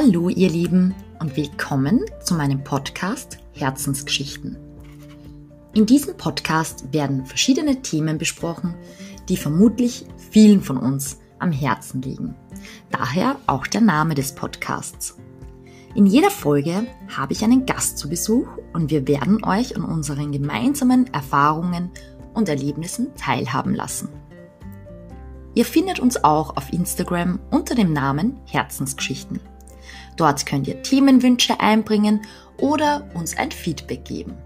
Hallo ihr Lieben und willkommen zu meinem Podcast Herzensgeschichten. In diesem Podcast werden verschiedene Themen besprochen, die vermutlich vielen von uns am Herzen liegen. Daher auch der Name des Podcasts. In jeder Folge habe ich einen Gast zu Besuch und wir werden euch an unseren gemeinsamen Erfahrungen und Erlebnissen teilhaben lassen. Ihr findet uns auch auf Instagram unter dem Namen Herzensgeschichten. Dort könnt ihr Themenwünsche einbringen oder uns ein Feedback geben.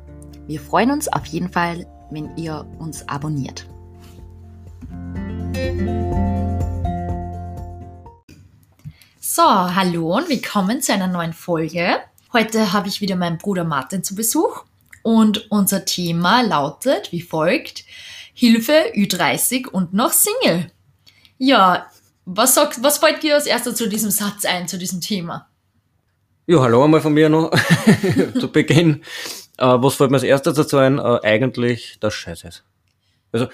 Wir freuen uns auf jeden Fall, wenn ihr uns abonniert. So, hallo und willkommen zu einer neuen Folge. Heute habe ich wieder meinen Bruder Martin zu Besuch und unser Thema lautet wie folgt: Hilfe Ü30 und noch Single. Ja, was, sagt, was fällt dir als erstes zu diesem Satz ein, zu diesem Thema? Ja, hallo einmal von mir noch zu Beginn. Äh, was fällt mir als erstes dazu ein? Äh, eigentlich, dass Scheiße ist. Also,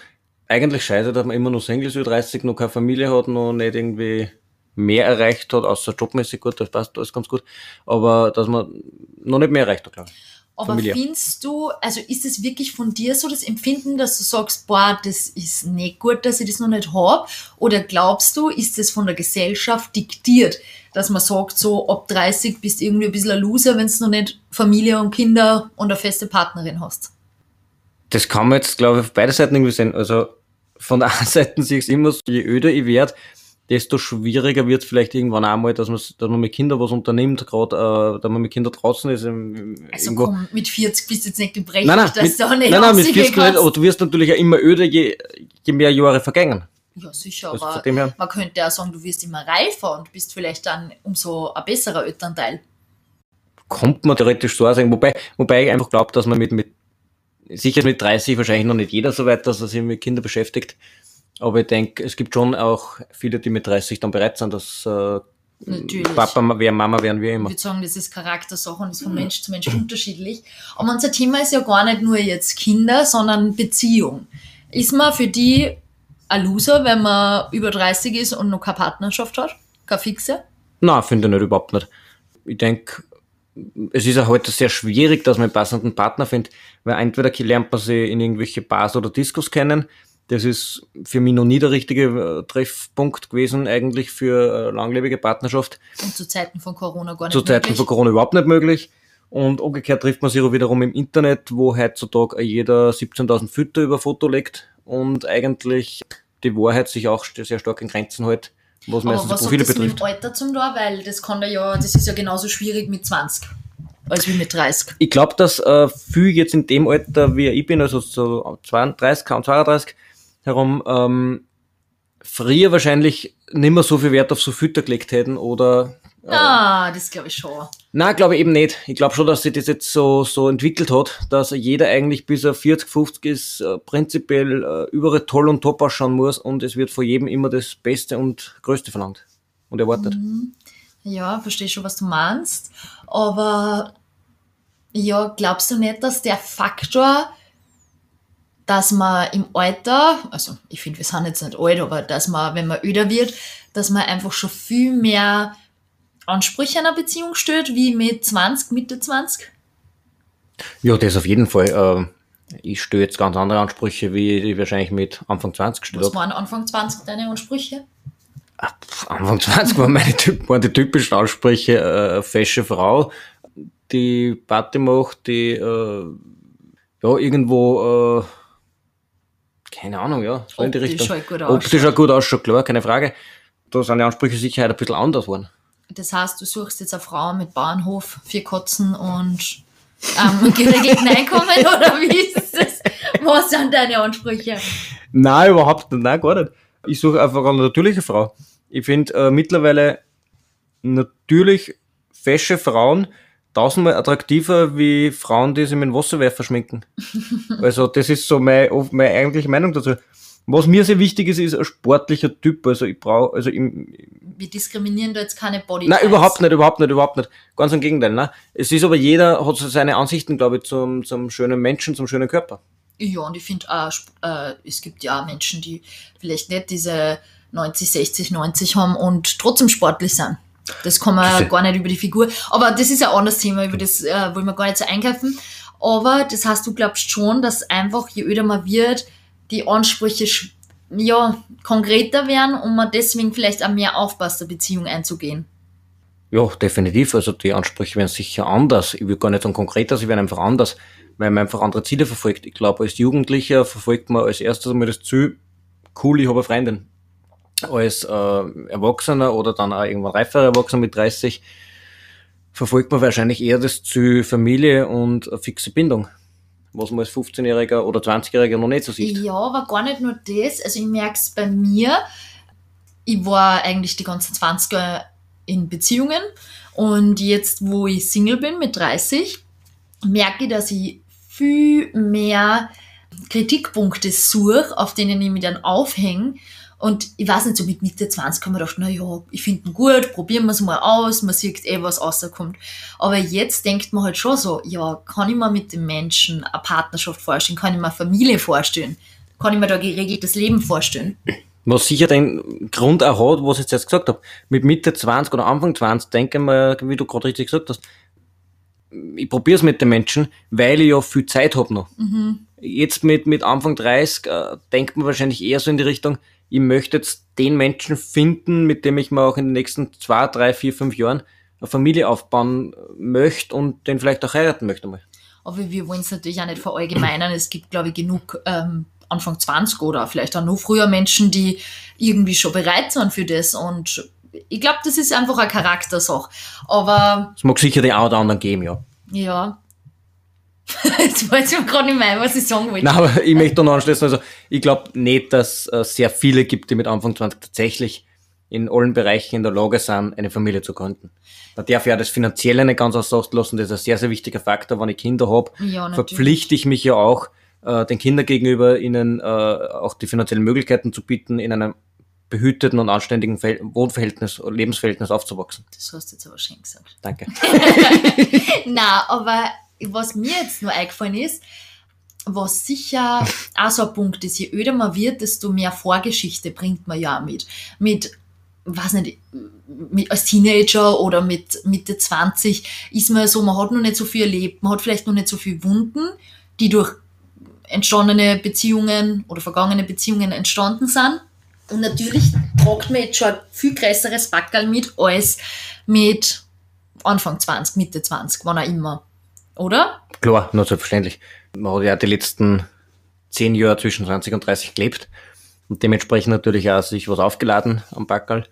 eigentlich scheiße, dass man immer noch Single ist, 30 noch keine Familie hat, noch nicht irgendwie mehr erreicht hat, außer jobmäßig gut, das passt alles ganz gut, aber dass man noch nicht mehr erreicht hat, glaube ich. Aber Familie. findest du, also ist es wirklich von dir so das Empfinden, dass du sagst, boah, das ist nicht gut, dass ich das noch nicht habe? Oder glaubst du, ist es von der Gesellschaft diktiert, dass man sagt, so ab 30 bist du irgendwie ein bisschen ein Loser, wenn du noch nicht Familie und Kinder und eine feste Partnerin hast? Das kann man jetzt, glaube ich, auf beide Seiten irgendwie sehen. Also von der einen Seite sehe ich es immer so, je öder ich werde, desto schwieriger wird es vielleicht irgendwann einmal, dass man, dass man mit Kindern was unternimmt, gerade äh, dass man mit Kindern draußen ist. Im, also irgendwo. komm, mit 40 bist du jetzt nicht gebrechlich, nein, nein, dass mit, du auch nicht Nein, nein, mit 40 nicht, aber du wirst natürlich auch immer öder, je, je mehr Jahre vergängen. Ja, sicher, also aber man könnte auch sagen, du wirst immer reifer und bist vielleicht dann umso ein besserer Elternteil. Kommt man theoretisch so sagen, wobei, wobei ich einfach glaube, dass man mit, mit, sicher mit 30 wahrscheinlich noch nicht jeder so weit, dass er sich mit Kindern beschäftigt, aber ich denke, es gibt schon auch viele, die mit 30 dann bereit sind, dass äh, Natürlich. Papa wer Mama werden wir immer. Ich würde sagen, das ist Charaktersache und ist von Mensch zu Mensch unterschiedlich. Aber unser Thema ist ja gar nicht nur jetzt Kinder, sondern Beziehung. Ist man für die ein Loser, wenn man über 30 ist und noch keine Partnerschaft hat? Keine fixe? Nein, finde ich nicht, überhaupt nicht. Ich denke, es ist auch heute sehr schwierig, dass man einen passenden Partner findet, weil entweder lernt man sie in irgendwelche Bars oder Diskos kennen, das ist für mich noch nie der richtige äh, Treffpunkt gewesen, eigentlich für äh, langlebige Partnerschaft. Und zu Zeiten von Corona gar nicht Zu Zeiten möglich. von Corona überhaupt nicht möglich. Und umgekehrt trifft man sich auch wiederum im Internet, wo heutzutage jeder 17.000 Fütter über Foto legt und eigentlich die Wahrheit sich auch sehr stark in Grenzen hält, was meistens was Profile betrifft. Mit Alter zum da, weil das kann ja, das ist ja genauso schwierig mit 20 als wie mit 30. Ich glaube, dass äh, viel jetzt in dem Alter, wie ich bin, also so 32, 32, herum ähm, früher wahrscheinlich nicht mehr so viel Wert auf so Fütter gelegt hätten oder. Äh, ah, das glaube ich schon. Nein, glaube ich eben nicht. Ich glaube schon, dass sich das jetzt so, so entwickelt hat, dass jeder eigentlich bis er 40, 50 ist, äh, prinzipiell äh, überall toll und top ausschauen muss und es wird von jedem immer das Beste und Größte verlangt und erwartet. Mhm. Ja, verstehe schon, was du meinst. Aber ja, glaubst du nicht, dass der Faktor dass man im Alter, also ich finde, wir sind jetzt nicht alt, aber dass man, wenn man öder wird, dass man einfach schon viel mehr Ansprüche an einer Beziehung stellt, wie mit 20, Mitte 20? Ja, das auf jeden Fall. Äh, ich stelle jetzt ganz andere Ansprüche, wie ich wahrscheinlich mit Anfang 20 gestellt habe. Was waren Anfang 20 deine Ansprüche? Anfang 20 waren meine waren die typischen Ansprüche, äh, fesche Frau, die Party macht, die äh, ja, irgendwo äh, keine Ahnung, ja. So in die Richtung. Halt gut Optisch auch gut ausschaut, klar, keine Frage. Da sind die Ansprüche sicher ein bisschen anders geworden. Das heißt, du suchst jetzt eine Frau mit Bauernhof, vier Kotzen und ähm, geregelten Einkommen oder wie ist das? Was sind deine Ansprüche? Nein, überhaupt nicht, nein, gar nicht. Ich suche einfach eine natürliche Frau. Ich finde äh, mittlerweile natürlich fesche Frauen, tausendmal attraktiver wie Frauen, die sich mit dem Wasserwerfer schminken. also das ist so meine, meine eigentliche Meinung dazu. Was mir sehr wichtig ist, ist ein sportlicher Typ. Also ich brauche, also im, wir diskriminieren da jetzt keine Body. Nein, überhaupt nicht, überhaupt nicht, überhaupt nicht. Ganz im Gegenteil. Ne? Es ist aber jeder hat so seine Ansichten, glaube ich, zum, zum schönen Menschen, zum schönen Körper. Ja, und ich finde auch, äh, es gibt ja auch Menschen, die vielleicht nicht diese 90, 60, 90 haben und trotzdem sportlich sind. Das kann man gar nicht über die Figur. Aber das ist ein anderes Thema, über das äh, wollen wir gar nicht so eingreifen. Aber das heißt, du glaubst schon, dass einfach, je öder man wird, die Ansprüche ja, konkreter werden und man deswegen vielleicht auch mehr aufpasst, eine Beziehung einzugehen. Ja, definitiv. Also die Ansprüche werden sicher anders. Ich will gar nicht sagen konkreter, sie werden einfach anders, weil man einfach andere Ziele verfolgt. Ich glaube, als Jugendlicher verfolgt man als erstes einmal das Ziel, cool, ich habe eine Freundin. Als äh, Erwachsener oder dann auch irgendwann reiferer Erwachsener mit 30 verfolgt man wahrscheinlich eher das Ziel Familie und eine fixe Bindung was man als 15-Jähriger oder 20-Jähriger noch nicht so sieht. Ja, aber gar nicht nur das. Also ich merke es bei mir. Ich war eigentlich die ganzen 20er in Beziehungen und jetzt, wo ich Single bin mit 30, merke ich, dass ich viel mehr Kritikpunkte suche, auf denen ich mich dann aufhänge und ich weiß nicht, so mit Mitte 20 kann man gedacht, na ja, ich finde ihn gut, probieren wir es mal aus, man sieht eh, was rauskommt. Aber jetzt denkt man halt schon so, ja, kann ich mir mit dem Menschen eine Partnerschaft vorstellen, kann ich mir eine Familie vorstellen, kann ich mir da geregeltes Leben vorstellen. Was sicher den Grund auch hat, was ich jetzt gesagt habe. Mit Mitte 20 oder Anfang 20 denke ich mir, wie du gerade richtig gesagt hast, ich probiere es mit den Menschen, weil ich ja viel Zeit habe noch. Mhm. Jetzt mit, mit Anfang 30 äh, denkt man wahrscheinlich eher so in die Richtung, ich möchte jetzt den Menschen finden, mit dem ich mir auch in den nächsten zwei, drei, vier, fünf Jahren eine Familie aufbauen möchte und den vielleicht auch heiraten möchte mal. Aber wir wollen es natürlich auch nicht verallgemeinern. Es gibt, glaube ich, genug ähm, Anfang 20 oder vielleicht auch noch früher Menschen, die irgendwie schon bereit sind für das. Und ich glaube, das ist einfach eine Charaktersache. Aber. Es mag sicher den einen oder anderen geben, ja. Ja. Jetzt weiß ich gerade nicht mehr, was ich sagen wollte. Nein, aber ich möchte noch anschließen, also ich glaube nicht, dass es äh, sehr viele gibt, die mit Anfang 20 tatsächlich in allen Bereichen in der Lage sind, eine Familie zu gründen. Da darf ich ja das Finanzielle nicht ganz außer Acht lassen, das ist ein sehr, sehr wichtiger Faktor. Wenn ich Kinder habe, ja, verpflichte ich mich ja auch, äh, den Kindern gegenüber ihnen äh, auch die finanziellen Möglichkeiten zu bieten, in einem behüteten und anständigen Ver Wohnverhältnis, Lebensverhältnis aufzuwachsen. Das hast du jetzt aber schön gesagt. Danke. Na, aber was mir jetzt nur eingefallen ist, was sicher auch so ein Punkt ist, je öder man wird, desto mehr Vorgeschichte bringt man ja mit. Mit, weiß nicht, mit, als Teenager oder mit Mitte 20 ist man so, man hat noch nicht so viel erlebt, man hat vielleicht noch nicht so viel Wunden, die durch entstandene Beziehungen oder vergangene Beziehungen entstanden sind. Und natürlich tragt man jetzt schon ein viel größeres Backerl mit als mit Anfang 20, Mitte 20, wann auch immer oder? Klar, nur selbstverständlich. Man hat ja die letzten zehn Jahre zwischen 20 und 30 gelebt und dementsprechend natürlich auch sich was aufgeladen am Backerl.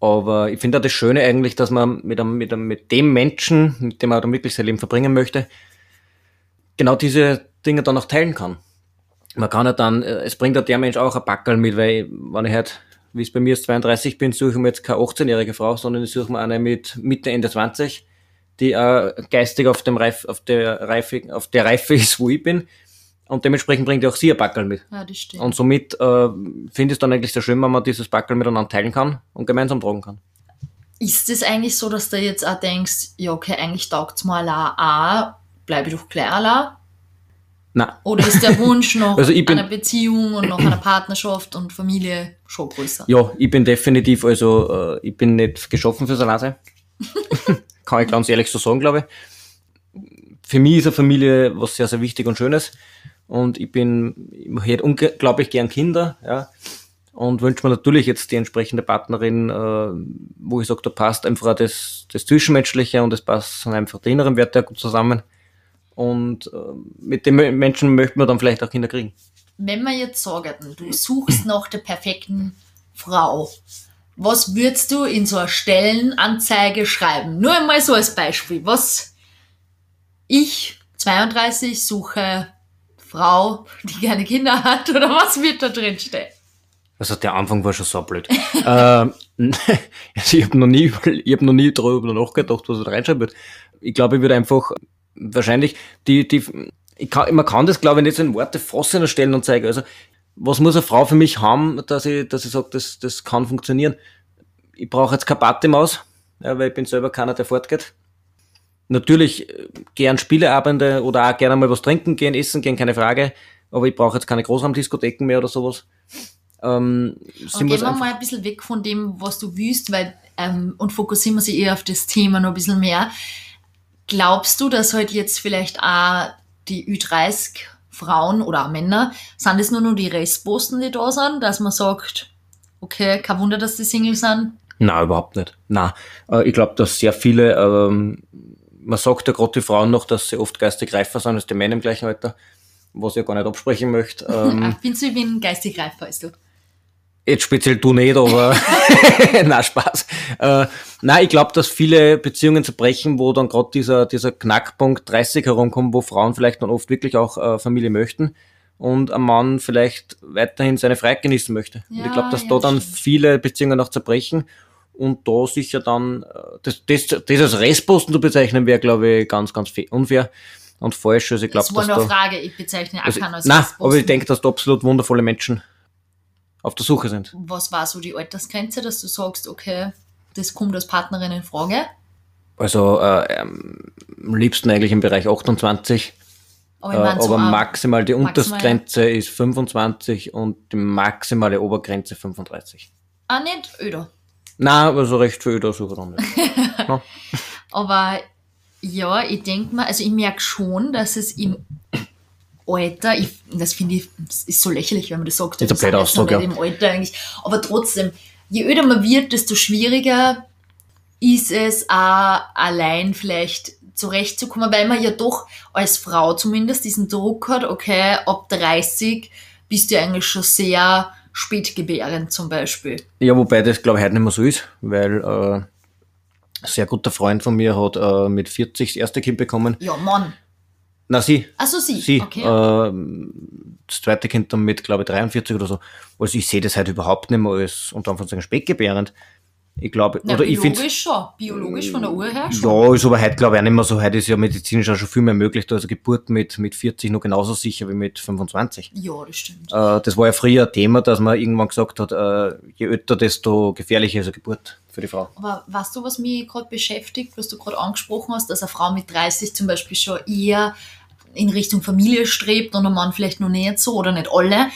Aber ich finde auch das Schöne eigentlich, dass man mit, einem, mit, einem, mit dem Menschen, mit dem man dann wirklich sein Leben verbringen möchte, genau diese Dinge dann auch teilen kann. Man kann ja dann, äh, es bringt ja der Mensch auch ein Backerl mit, weil, wenn ich halt, wie es bei mir ist, 32 bin, suche ich mir jetzt keine 18-jährige Frau, sondern ich suche mir eine mit Mitte, Ende 20, die äh, geistig auf, dem Reif, auf, der Reife, auf der Reife ist, wo ich bin. Und dementsprechend bringt auch sie ein Backel mit. Ja, das stimmt. Und somit äh, finde ich es dann eigentlich sehr schön, wenn man dieses Backel miteinander teilen kann und gemeinsam tragen kann. Ist es eigentlich so, dass du jetzt auch denkst, ja, okay, eigentlich taugt es mal auch, bleibe ich doch gleich allein? Nein. Oder ist der Wunsch noch also ich bin, einer Beziehung und noch einer Partnerschaft und Familie schon größer? Ja, ich bin definitiv, also äh, ich bin nicht geschaffen fürs Alleinsein. kann ich ganz ehrlich so sagen, glaube ich. Für mich ist eine Familie was sehr, sehr wichtig und Schönes. Und ich bin, ich hätte unglaublich gern Kinder, ja. Und wünsche mir natürlich jetzt die entsprechende Partnerin, äh, wo ich sage, da passt einfach das, das Zwischenmenschliche und es passen einfach die inneren Werte gut zusammen. Und äh, mit dem Menschen möchten wir dann vielleicht auch Kinder kriegen. Wenn wir jetzt sagen, du suchst nach der perfekten Frau, was würdest du in so einer Stellenanzeige schreiben? Nur einmal so als Beispiel. Was ich, 32, suche Frau, die gerne Kinder hat oder was wird da drin stehen? Also der Anfang war schon so blöd. ähm, also ich habe noch nie, noch nie darüber nachgedacht, was da reinschreiben wird. Ich glaube, ich würde einfach wahrscheinlich die, die, kann, man kann das glaube ich nicht so in Worte fassen in der Stellenanzeige. Also was muss eine Frau für mich haben, dass ich, dass ich sage, das, das kann funktionieren? Ich brauche jetzt keine Partymaus, ja, weil ich bin selber keiner, der fortgeht. Natürlich äh, gern Spieleabende oder auch gerne mal was trinken gehen, essen gehen, keine Frage. Aber ich brauche jetzt keine Großraumdiskotheken mehr oder sowas. Ähm, gehen wir mal ein bisschen weg von dem, was du willst, weil ähm, und fokussieren wir sich eher auf das Thema noch ein bisschen mehr. Glaubst du, dass halt jetzt vielleicht auch die Ü30 Frauen oder auch Männer, sind es nur noch die Restposten, die da sind, dass man sagt, okay, kein Wunder, dass die Single sind? Na, überhaupt nicht. Na, äh, ich glaube, dass sehr viele, ähm, man sagt ja gerade die Frauen noch, dass sie oft geistig reifer sind als die Männer im gleichen Alter, was ich ja gar nicht absprechen möchte. Ähm, Findest du, ich bin geistig reifer als du? Jetzt speziell du nicht, aber na Spaß. Äh, nein, ich glaube, dass viele Beziehungen zerbrechen, wo dann gerade dieser, dieser Knackpunkt 30 herumkommt, wo Frauen vielleicht dann oft wirklich auch äh, Familie möchten und ein Mann vielleicht weiterhin seine Freiheit genießen möchte. Ja, und ich glaube, dass ja, da dann stimmt. viele Beziehungen auch zerbrechen und da sicher dann, äh, das, das, das als Restposten zu bezeichnen, wäre, glaube ich, ganz, ganz unfair und falsch. Also ich glaube, Das war nur eine da, Frage, ich bezeichne auch also, keinen als nein, Restposten. aber ich denke, dass da absolut wundervolle Menschen auf der Suche sind. Was war so die Altersgrenze, dass du sagst, okay, das kommt als Partnerin in Frage? Also äh, ähm, am liebsten eigentlich im Bereich 28, Aber äh, so aber maximal die maximal- Untersgrenze ist 25 und die maximale Obergrenze 35. Ah, nicht öder. Na, also recht viel da sogar dann nicht. ja. Aber ja, ich denke mal, also ich merke schon, dass es im Alter, ich, das finde ich, das ist so lächerlich, wenn man das sagt. Ist ein blöder Ausdruck, nicht Im Alter eigentlich. Aber trotzdem, je öder man wird, desto schwieriger ist es auch allein vielleicht zurechtzukommen, weil man ja doch als Frau zumindest diesen Druck hat, okay, ab 30 bist du eigentlich schon sehr spätgebärend zum Beispiel. ja, wobei das glaube ich heute nicht mehr so ist, weil äh, ein sehr guter Freund von mir hat äh, mit 40 das erste Kind bekommen. Ja, Mann. Na, sie. Also sie. Sie. Okay. Äh, das zweite Kind dann mit, glaube ich, 43 oder so. Also ich sehe das halt überhaupt nicht mehr als unter Anführungszeichen spätgebärend. Ich glaube, oder ich finde biologisch schon. Biologisch von der Uhr her schon. Ja, ist aber heute glaube ich auch nicht mehr so. Heute ist ja medizinisch auch schon viel mehr möglich. Da ist eine Geburt mit, mit 40 noch genauso sicher wie mit 25. Ja, das stimmt. Äh, das war ja früher ein Thema, dass man irgendwann gesagt hat, äh, je älter, desto gefährlicher ist eine Geburt für die Frau. Aber weißt du, was mich gerade beschäftigt, was du gerade angesprochen hast, dass eine Frau mit 30 zum Beispiel schon eher in Richtung Familie strebt und ein Mann vielleicht noch nicht so oder nicht alle.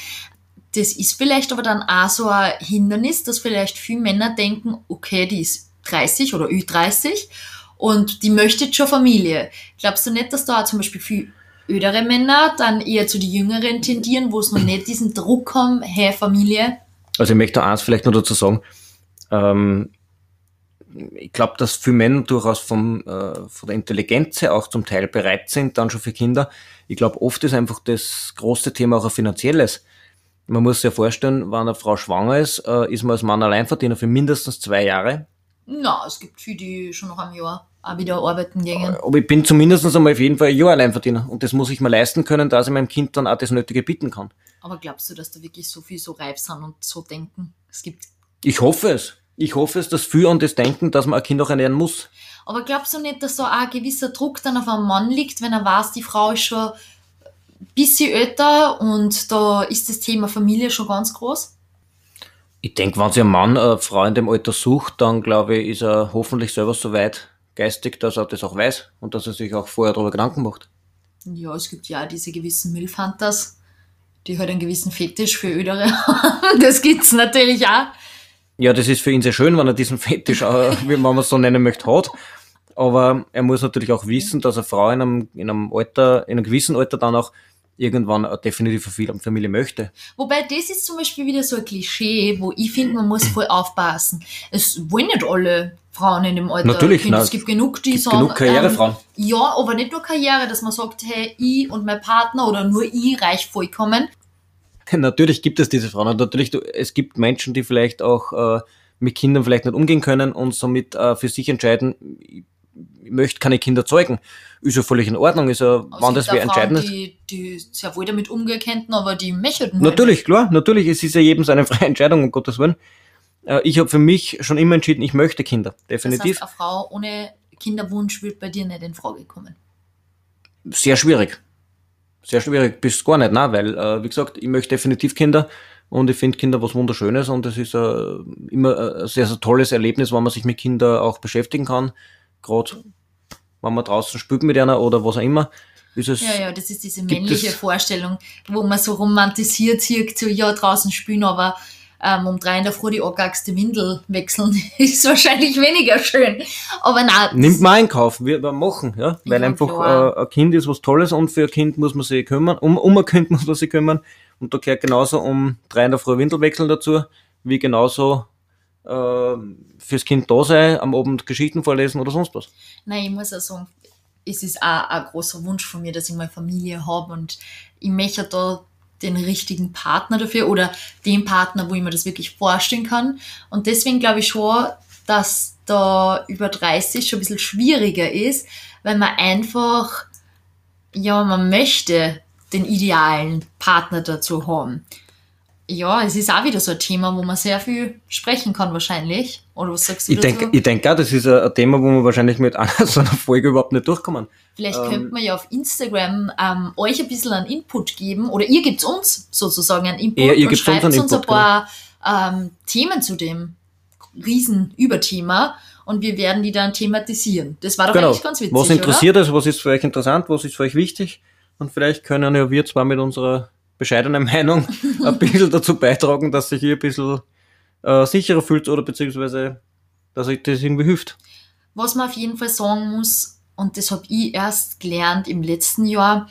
Das ist vielleicht aber dann auch so ein Hindernis, dass vielleicht viele Männer denken, okay, die ist 30 oder Ü30 und die möchte schon Familie. Glaubst du nicht, dass da zum Beispiel viel ödere Männer dann eher zu die Jüngeren tendieren, wo es noch nicht diesen Druck haben, hey, Familie? Also ich möchte eins vielleicht noch dazu sagen. Ähm, ich glaube, dass viele Männer durchaus vom, äh, von der Intelligenz her auch zum Teil bereit sind, dann schon für Kinder. Ich glaube, oft ist einfach das große Thema auch ein finanzielles. Man muss sich ja vorstellen, wenn eine Frau schwanger ist, äh, ist man als Mann Alleinverdiener für mindestens zwei Jahre. Na, es gibt viele, die schon noch am Jahr auch wieder arbeiten gehen. Aber ich bin zumindest einmal auf jeden Fall ein Jahr Alleinverdiener. Und das muss ich mir leisten können, dass ich meinem Kind dann auch das Nötige bieten kann. Aber glaubst du, dass da wirklich so viel so reif sind und so denken? Es gibt. Ich hoffe es. Ich hoffe es, dass viele an das denken, dass man ein Kind auch ernähren muss. Aber glaubst du nicht, dass da auch ein gewisser Druck dann auf einen Mann liegt, wenn er weiß, die Frau ist schon ein bisschen älter und da ist das Thema Familie schon ganz groß? Ich denke, wenn sich ein Mann eine Frau in dem Alter sucht, dann glaube ich, ist er hoffentlich selber so weit geistig, dass er das auch weiß und dass er sich auch vorher darüber Gedanken macht. Ja, es gibt ja auch diese gewissen Milfhunters, die halt einen gewissen Fetisch für Ödere haben. Das gibt's natürlich auch. Ja, das ist für ihn sehr schön, wenn er diesen Fetisch, wie man es so nennen möchte, hat. Aber er muss natürlich auch wissen, dass eine Frau in einem, in einem Alter, in einem gewissen Alter dann auch irgendwann eine definitive Familie möchte. Wobei das ist zum Beispiel wieder so ein Klischee, wo ich finde, man muss voll aufpassen. Es wollen nicht alle Frauen in dem Alter. Natürlich, Kinder. nein, es gibt genug, die gibt sagen. genug Karrierefrauen. Ähm, ja, aber nicht nur Karriere, dass man sagt, hey, ich und mein Partner oder nur ich reich vollkommen. Natürlich gibt es diese Frauen und natürlich, du, es gibt Menschen, die vielleicht auch äh, mit Kindern vielleicht nicht umgehen können und somit äh, für sich entscheiden, ich, möchte keine Kinder zeugen. Ist ja völlig in Ordnung, ist ja, Aber wann das wer auch Frauen, entscheiden ist. die, die sehr wohl damit umgehen könnten, aber die möchten Natürlich, klar, natürlich, es ist ja jedem seine freie Entscheidung, um Gottes Willen. Äh, ich habe für mich schon immer entschieden, ich möchte Kinder, Das definitiv. heißt, eine Frau ohne Kinderwunsch wird bei dir nicht in Frage kommen. Sehr schwierig. Sehr schwierig, bis gar nicht, nein, weil, äh, wie gesagt, ich möchte definitiv Kinder und ich finde Kinder was Wunderschönes und es ist äh, immer ein sehr, sehr tolles Erlebnis, wenn man sich mit Kindern auch beschäftigen kann. Gerade wenn man draußen spielt mit einer oder was auch immer, ist es. Ja, ja, das ist diese männliche Vorstellung, wo man so romantisiert sieht, so ja, draußen spielen, aber ähm, um drei in der Früh die argagste Windel wechseln, ist wahrscheinlich weniger schön. Aber nein. Nimmt man in Kauf, wir machen, ja. Weil Ja, einfach äh, ein Kind ist was Tolles und für ein Kind muss man sich kümmern. Um, um ein Kind muss man sich kümmern. Und da gehört genauso um drei in der Früh Windel wechseln dazu, wie genauso äh, fürs Kind da sein, am Abend Geschichten vorlesen oder sonst was. Nein, ich muss auch sagen, es ist auch ein großer Wunsch von mir, dass ich mal Familie habe und ich möchte da den richtigen Partner dafür oder den Partner, wo ich mir das wirklich vorstellen kann. Und deswegen glaube ich schon, dass da über 30 schon ein bisschen schwieriger ist, weil man einfach, ja, man möchte den idealen Partner dazu haben. Ja, es ist auch wieder so ein Thema, wo man sehr viel sprechen kann wahrscheinlich. Oder was sagst du Ich dazu? denke ich denk auch, das ist ein, ein Thema, wo wir wahrscheinlich mit einer so einer Folge überhaupt nicht durchkommen. Vielleicht Ähm, könnte man ja auf Instagram ähm, euch ein bisschen einen Input geben oder ihr gebt uns sozusagen einen Input Ja, ihr und uns uns ein Input, genau. paar ähm, Themen zu dem riesen Überthema und wir werden die dann thematisieren. Das war doch Genau. eigentlich ganz witzig, Was interessiert euch, was ist für euch interessant, was ist für euch wichtig? Und vielleicht können ja wir zwar mit unserer bescheidenen Meinung ein bisschen dazu beitragen, dass sich ihr ein bisschen äh, sicherer fühlt oder beziehungsweise, dass euch das irgendwie hilft. Was man auf jeden Fall sagen muss, und das habe ich erst gelernt im letzten Jahr,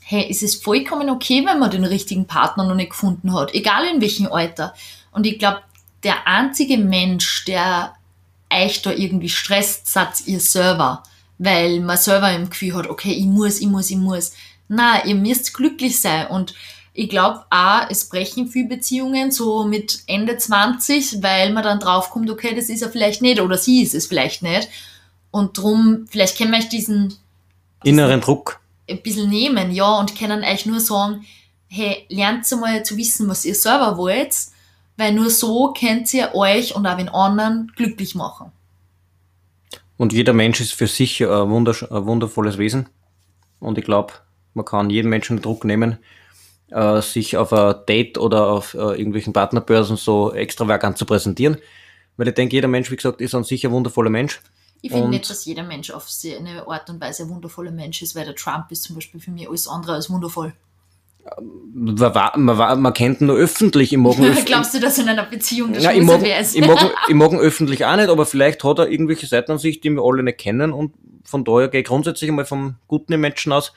hey, es ist vollkommen okay, wenn man den richtigen Partner noch nicht gefunden hat, egal in welchem Alter. Und ich glaube, der einzige Mensch, der euch da irgendwie stresst, seid ihr selber. Weil man selber im Gefühl hat, okay, ich muss, ich muss, ich muss. Na, ihr müsst glücklich sein. Und ich glaube auch, es brechen viele Beziehungen so mit Ende 20, weil man dann draufkommt, okay, das ist er vielleicht nicht oder sie ist es vielleicht nicht. Und drum, vielleicht können wir euch diesen Inneren Druck. ein bisschen nehmen, ja, und können euch nur sagen, hey, lernt mal zu wissen, was ihr selber wollt, weil nur so könnt ihr euch und auch den anderen glücklich machen. Und jeder Mensch ist für sich ein, ein wundervolles Wesen. Und ich glaube, man kann jedem Menschen Druck nehmen, äh, sich auf ein Date oder auf äh, irgendwelchen Partnerbörsen so extravagant zu präsentieren. Weil ich denke, jeder Mensch, wie gesagt, ist an sich ein wundervoller Mensch. Ich finde nicht, dass jeder Mensch auf seine Art und Weise ein wundervoller Mensch ist, weil der Trump ist zum Beispiel für mich alles andere als wundervoll. Man, war- man, war- man kennt ihn nur öffentlich. Ich mag Glaubst du, dass in einer Beziehung das Nein, ich mag, wäre? ich, mag, ich mag ihn öffentlich auch nicht, aber vielleicht hat er irgendwelche Seiten an sich, die wir alle nicht kennen und von daher gehe ich grundsätzlich einmal vom Guten im Menschen aus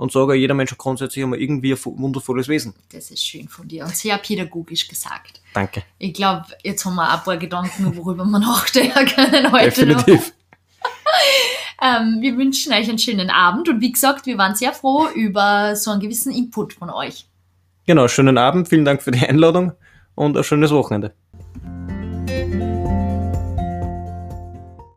und sage, jeder Mensch hat grundsätzlich einmal irgendwie ein wundervolles Wesen. Das ist schön von dir und sehr pädagogisch gesagt. Danke. Ich glaube, jetzt haben wir ein paar Gedanken, worüber wir nachdenken können heute noch. Definitiv. Ähm, wir wünschen euch einen schönen Abend und wie gesagt, wir waren sehr froh über so einen gewissen Input von euch. Genau, schönen Abend, vielen Dank für die Einladung und ein schönes Wochenende.